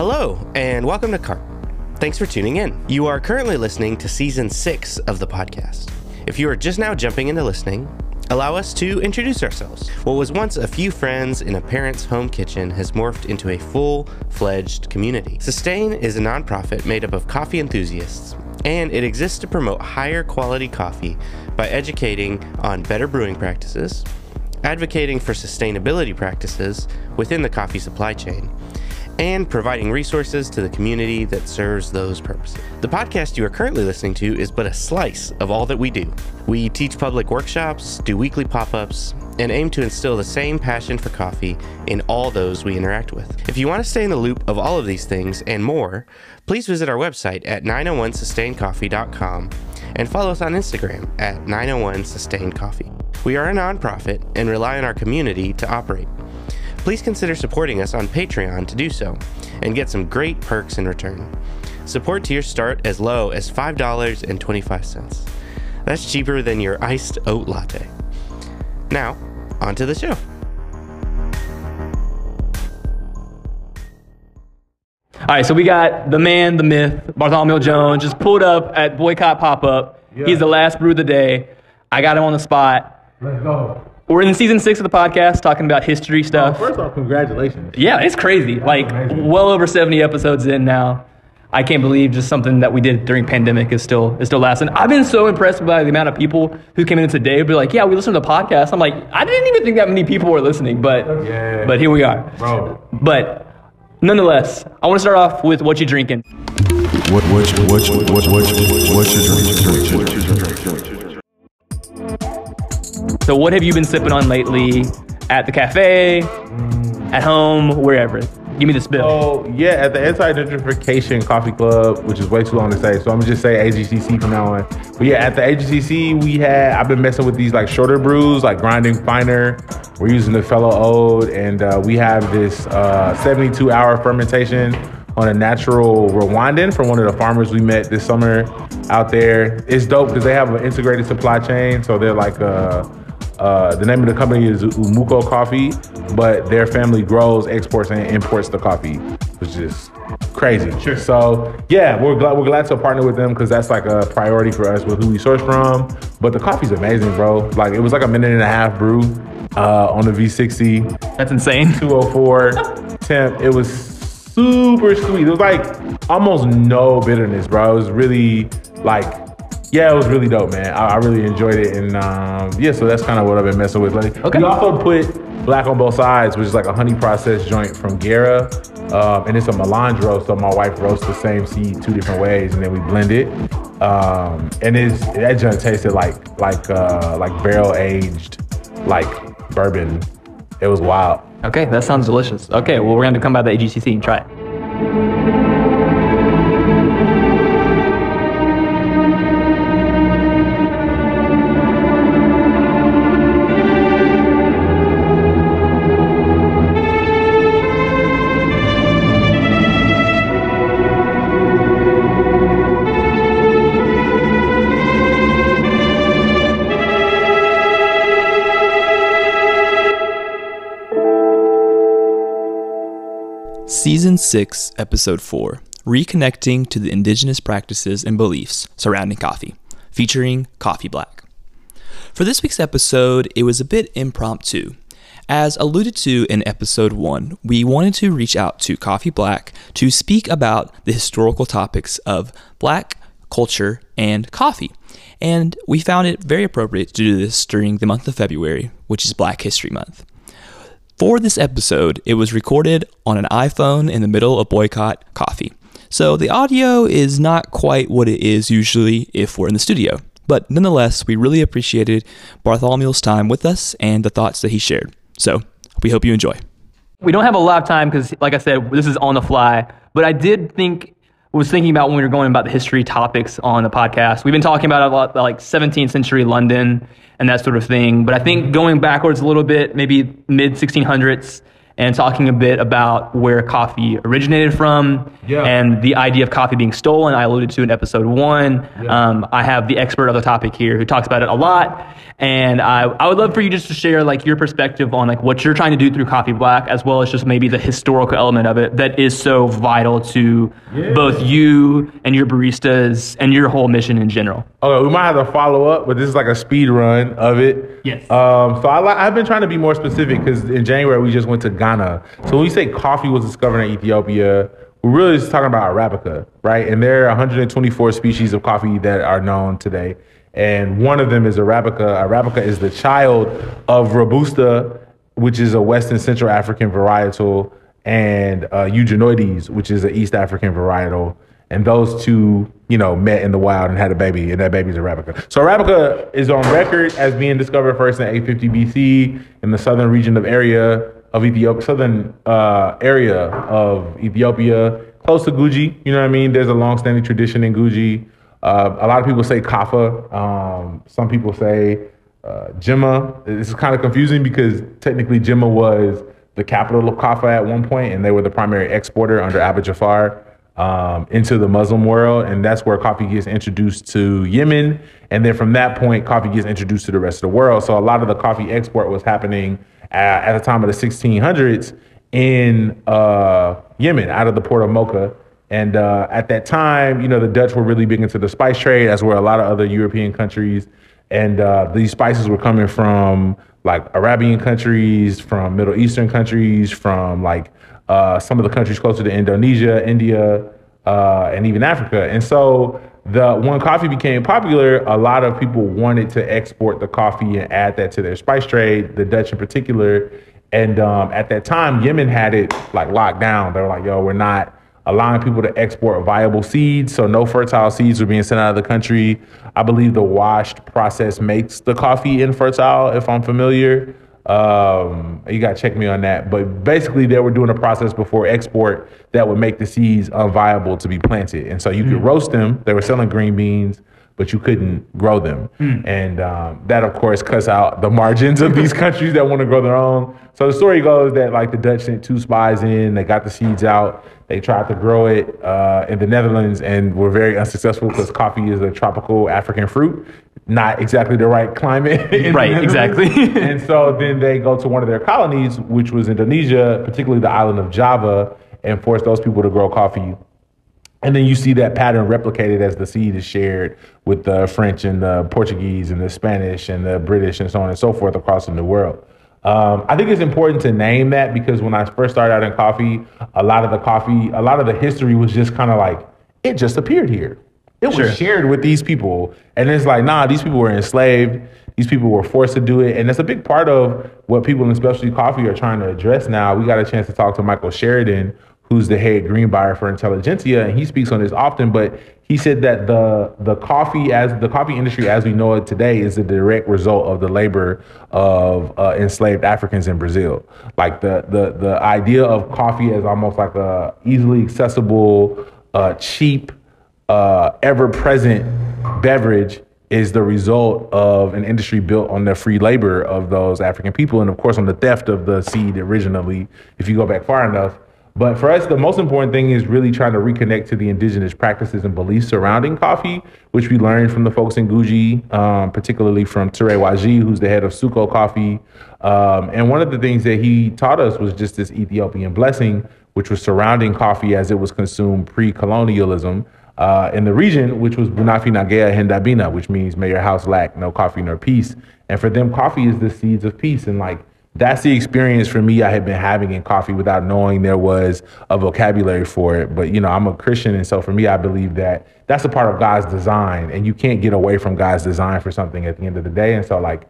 Hello, and welcome to CARP. Thanks for tuning in. You are currently listening to season six of the podcast. If you are just now jumping into listening, allow us to introduce ourselves. What was once a few friends in a parent's home kitchen has morphed into a full fledged community. Sustain is a nonprofit made up of coffee enthusiasts, and it exists to promote higher quality coffee by educating on better brewing practices, advocating for sustainability practices within the coffee supply chain, and providing resources to the community that serves those purposes. The podcast you are currently listening to is but a slice of all that we do. We teach public workshops, do weekly pop ups, and aim to instill the same passion for coffee in all those we interact with. If you want to stay in the loop of all of these things and more, please visit our website at 901sustaincoffee.com and follow us on Instagram at 901sustaincoffee. We are a nonprofit and rely on our community to operate please consider supporting us on Patreon to do so and get some great perks in return. Support tiers start as low as $5.25. That's cheaper than your iced oat latte. Now, on to the show. All right, so we got the man, the myth, Bartholomew Jones, just pulled up at Boycott Pop Up. Yeah. He's the last brew of the day. I got him on the spot. Let's go. We're in season six of the podcast talking about history stuff. First off, congratulations. Yeah, it's crazy. Like amazing. well over 70 episodes in now. I can't believe just something that we did during pandemic is still is still lasting. I've been so impressed by the amount of people who came in today and be like, "Yeah, we listened to the podcast." I'm like, I didn't even think that many people were listening, but Yeah. but here we are. Bro. But nonetheless, I want to start off with what you drinking. What what what what what what what you drink? So what have you been sipping on lately? At the cafe, at home, wherever. Give me the spill. So yeah, at the Anti-Gentrification Coffee Club, which is way too long to say, so I'm gonna just say AGCC from now on. But yeah, at the AGCC, we had I've been messing with these like shorter brews, like grinding finer. We're using the Fellow Ode, and uh, we have this uh, 72 hour fermentation on a natural Rwandan from one of the farmers we met this summer out there. It's dope because they have an integrated supply chain, so they're like uh, uh, the name of the company is Umuko Coffee, but their family grows, exports, and imports the coffee, which is crazy. Sure. So yeah, we're glad we're glad to partner with them because that's like a priority for us with who we source from. But the coffee's amazing, bro. Like it was like a minute and a half brew uh, on the V60, That's insane. 204 temp. It was super sweet. It was like almost no bitterness, bro. It was really like. Yeah, it was really dope, man. I, I really enjoyed it, and um, yeah, so that's kind of what I've been messing with lately. Okay. We also put Black on Both Sides, which is like a honey processed joint from Guerra, um, and it's a melange roast. So my wife roasts the same seed two different ways, and then we blend it. Um, and it's that joint tasted like like uh, like barrel aged like bourbon. It was wild. Okay, that sounds delicious. Okay, well we're gonna come by the AGCC and try it. Season 6, Episode 4 Reconnecting to the Indigenous Practices and Beliefs Surrounding Coffee, featuring Coffee Black. For this week's episode, it was a bit impromptu. As alluded to in episode 1, we wanted to reach out to Coffee Black to speak about the historical topics of black culture and coffee. And we found it very appropriate to do this during the month of February, which is Black History Month. For this episode, it was recorded on an iPhone in the middle of boycott coffee. So the audio is not quite what it is usually if we're in the studio. But nonetheless, we really appreciated Bartholomew's time with us and the thoughts that he shared. So we hope you enjoy. We don't have a lot of time because, like I said, this is on the fly. But I did think, was thinking about when we were going about the history topics on the podcast. We've been talking about a lot, like 17th century London and that sort of thing. But I think going backwards a little bit, maybe mid 1600s and talking a bit about where coffee originated from Yeah. and the idea of coffee being stolen. I alluded to in episode one. Yeah. Um, I have the expert of the topic here who talks about it a lot. And I, I would love for you just to share like your perspective on like what you're trying to do through Coffee Black, as well as just maybe the historical element of it that is so vital to Yeah. both you and your baristas and your whole mission in general. Okay, we might have to follow up, but this is like a speed run of it. Yes. Um, so I I've been trying to be more specific because in January we just went to Ghana. So when we say coffee was discovered in Ethiopia, we're really just talking about Arabica, right? And there are 124 species of coffee that are known today. And one of them is Arabica. Arabica is the child of Robusta, which is a West and Central African varietal, and uh, Eugenioides, which is an East African varietal. And those two, you know, met in the wild and had a baby, and that baby's Arabica. So Arabica is on record as being discovered first in 850 BC in the southern region of area of Ethiopia, southern uh, area of Ethiopia, close to Guji. You know what I mean? There's a long-standing tradition in Guji. Uh, a lot of people say Kaffa. Um, some people say uh, Jimma. This is kind of confusing because technically Jimma was the capital of Kaffa at one point, and they were the primary exporter under Abu Jafar um, into the Muslim world, and that's where coffee gets introduced to Yemen, and then from that point, coffee gets introduced to the rest of the world. So a lot of the coffee export was happening at, at the time of the 1600s in uh, Yemen, out of the port of Mocha. And uh, at that time, you know, the Dutch were really big into the spice trade, as were a lot of other European countries. And uh, these spices were coming from like Arabian countries, from Middle Eastern countries, from like uh, some of the countries closer to Indonesia, India, uh, and even Africa. And so the when coffee became popular, a lot of people wanted to export the coffee and add that to their spice trade, the Dutch in particular. And um, at that time, Yemen had it like locked down. They were like, "Yo, we're not." allowing people to export viable seeds. So no fertile seeds were being sent out of the country. I believe the washed process makes the coffee infertile, if I'm familiar. Um, you got to check me on that. But basically, they were doing a process before export that would make the seeds unviable to be planted. And so you could roast them. They were selling green beans. But you couldn't grow them, and um, that of course cuts out the margins of these countries that want to grow their own. So the story goes that like the Dutch sent two spies in, they got the seeds out, they tried to grow it uh, in the Netherlands and were very unsuccessful because coffee is a tropical African fruit, not exactly the right climate. Right, exactly. and so then they go to one of their colonies, which was Indonesia, particularly the island of Java, and force those people to grow coffee. And then you see that pattern replicated as the seed is shared with the French and the Portuguese and the Spanish and the British and so on and so forth across the new world. Um, I think it's important to name that because when I first started out in coffee, a lot of the coffee, a lot of the history was just kind of like, it just appeared here. It Sure. was shared with these people. And it's like, nah, these people were enslaved. These people were forced to do it. And that's a big part of what people in specialty coffee are trying to address now. We got a chance to talk to Michael Sheridan, who's the head green buyer for Intelligentsia, and he speaks on this often, but he said that the the coffee as the coffee industry as we know it today is a direct result of the labor of uh, enslaved Africans in Brazil. Like the the the idea of coffee as almost like a easily accessible, uh, cheap, uh, ever present beverage is the result of an industry built on the free labor of those African people, and of course on the theft of the seed originally. If you go back far enough. But for us, the most important thing is really trying to reconnect to the indigenous practices and beliefs surrounding coffee, which we learned from the folks in Guji, um, particularly from Ture Waji, who's the head of Sookoo Coffee. Um, and one of the things that he taught us was just this Ethiopian blessing, which was surrounding coffee as it was consumed pre-colonialism uh, in the region, which was Bunafi Nagea Hendabina, which means may your house lack no coffee nor peace. And for them, coffee is the seeds of peace. And like that's the experience for me I had been having in coffee without knowing there was a vocabulary for it. But you know, I'm a Christian, and so for me, I believe that that's a part of God's design, and you can't get away from God's design for something at the end of the day. And so like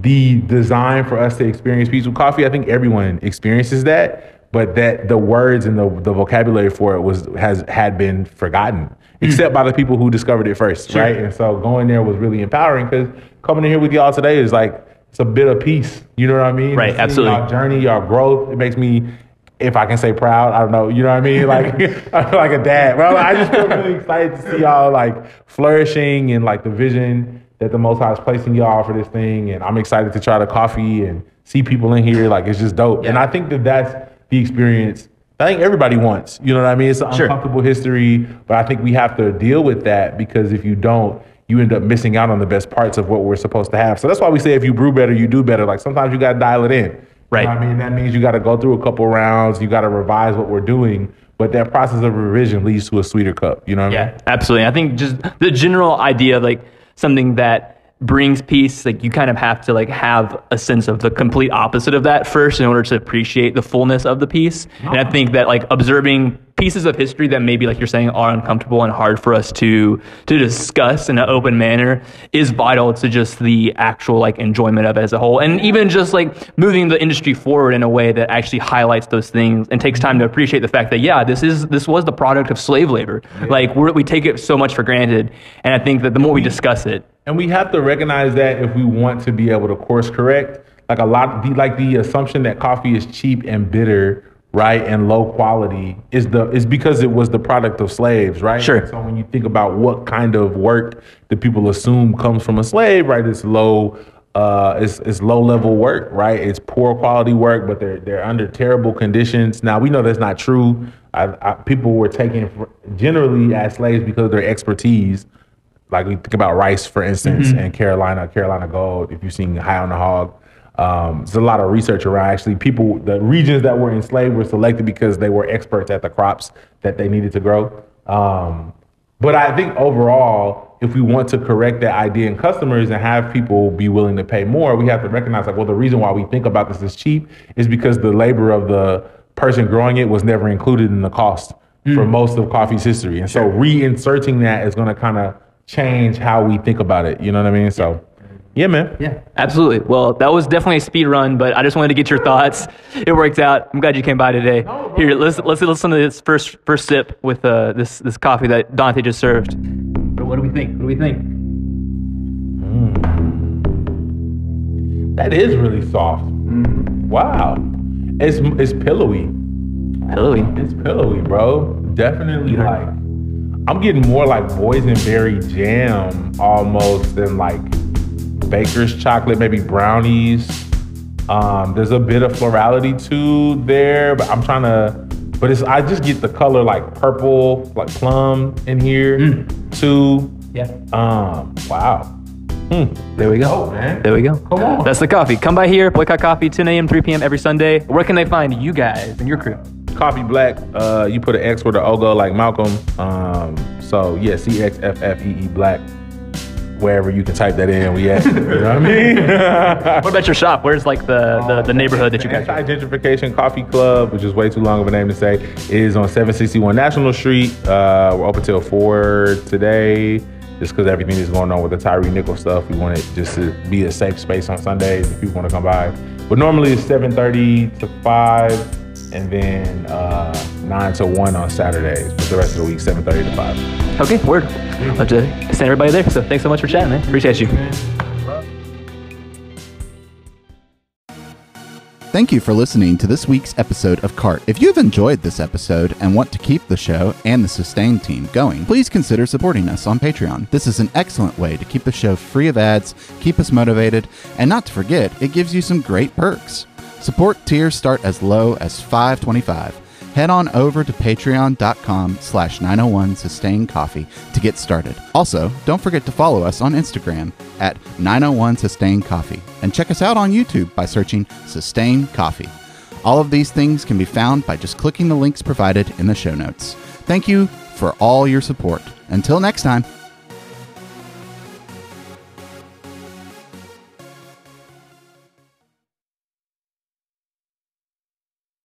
the design for us to experience peace with coffee, I think everyone experiences that, but that the words and the, the vocabulary for it was has had been forgotten, hmm. except by the people who discovered it first, right? And so going there was really empowering because coming in here with y'all today is like it's a bit of peace. You know what I mean? Right, Seeing absolutely. Y'all journey, y'all growth. It makes me. If I can say proud, I don't know. You know what I mean? Like I feel like a dad. Well, I just feel really excited to see y'all like flourishing and like the vision that the Most High is placing y'all for this thing. And I'm excited to try the coffee and see people in here. Like it's just dope. And I think that that's the experience. I think everybody wants. You know what I mean? It's an Sure. uncomfortable history, but I think we have to deal with that because if you don't, you end up missing out on the best parts of what we're supposed to have. So that's why we say if you brew better, you do better. Like sometimes you got to dial it in. You Right. know I mean, that means you got to go through a couple rounds. You got to revise what we're doing. But that process of revision leads to a sweeter cup. You know what I mean? Yeah, absolutely. I think just the general idea of like something that brings peace, like you kind of have to like have a sense of the complete opposite of that first in order to appreciate the fullness of the piece. And I think that like observing pieces of history that maybe like you're saying are uncomfortable and hard for us to to discuss in an open manner is vital to just the actual like enjoyment of it as a whole. And even just like moving the industry forward in a way that actually highlights those things and takes time to appreciate the fact that yeah this is this was the product of slave labor. Like we're, we take it so much for granted. And i think that the more we discuss it. And we have to recognize that if we want to be able to course correct, like a lot, the, like the assumption that coffee is cheap and bitter, right, and low quality is the is because it was the product of slaves, right? Sure. So when you think about what kind of work that people assume comes from a slave, right, it's low. Uh, it's, it's low level work, right? It's poor quality work, but they're they're under terrible conditions. Now we know that's not true. I, I, people were taken for, generally as slaves because of their expertise like we think about rice, for instance, and Carolina, Carolina Gold. If you've seen High on the Hog, um, there's a lot of research around actually people. The regions that were enslaved were selected because they were experts at the crops that they needed to grow. Um, but I think overall, if we want to correct that idea in customers and have people be willing to pay more, we have to recognize like, well, the reason why we think about this as cheap is because the labor of the person growing it was never included in the cost for most of coffee's history. And so reinserting that is going to kind of change how we think about it. You know what I mean? So, yeah, man. yeah absolutely well that was definitely a speed run but i just wanted to get your thoughts it worked out i'm glad you came by today here let's let's listen to this first first sip with uh, this this coffee that dante just served what do we think what do we think That is really soft. Wow. It's it's pillowy. Pillowy. It's pillowy, bro. Definitely like I'm getting more like boysenberry jam almost than like baker's chocolate, maybe brownies. Um, there's a bit of florality too there, but I'm trying to. But it's I just get the color like purple, like plum in here too. Yeah. Um, wow. There we go. Oh man. There we go. Come on. That's the coffee. Come by here, Boycott Coffee, 10 a.m., 3 p.m. every Sunday. Where can they find you guys and your crew? Coffee Black. Uh, you put an X with an Ogo like Malcolm. Um, so yeah, C X F F E E Black. Wherever you can type that in, we at. you know what I mean? What about your shop? Where's like the, the, the neighborhood that you guys are? Anti-gentrification coffee club, which is way too long of a name to say, is on 761 National Street. Uh, we're open till four today. Just because everything is going on with the Tyre Nichols stuff, we want it just to be a safe space on Sundays if people want to come by. But normally it's 7:30 to 5, and then uh, 9 to 1 on Saturdays. But the rest of the week, 7:30 to 5. Okay, word. Let's uh, send everybody there. So thanks so much for chatting, man. Appreciate you. Thank you for listening to this week's episode of CART. If you've enjoyed this episode and want to keep the show and the Sustain team going, please consider supporting us on Patreon. This is an excellent way to keep the show free of ads, keep us motivated, and not to forget, it gives you some great perks. Support tiers start as low as $5.25. Head on over to patreon.com slash 901 sustain coffee to get started. Also, don't forget to follow us on Instagram at 901 sustain coffee and check us out on YouTube by searching sustain coffee. All of these things can be found by just clicking the links provided in the show notes. Thank you for all your support. Until next time.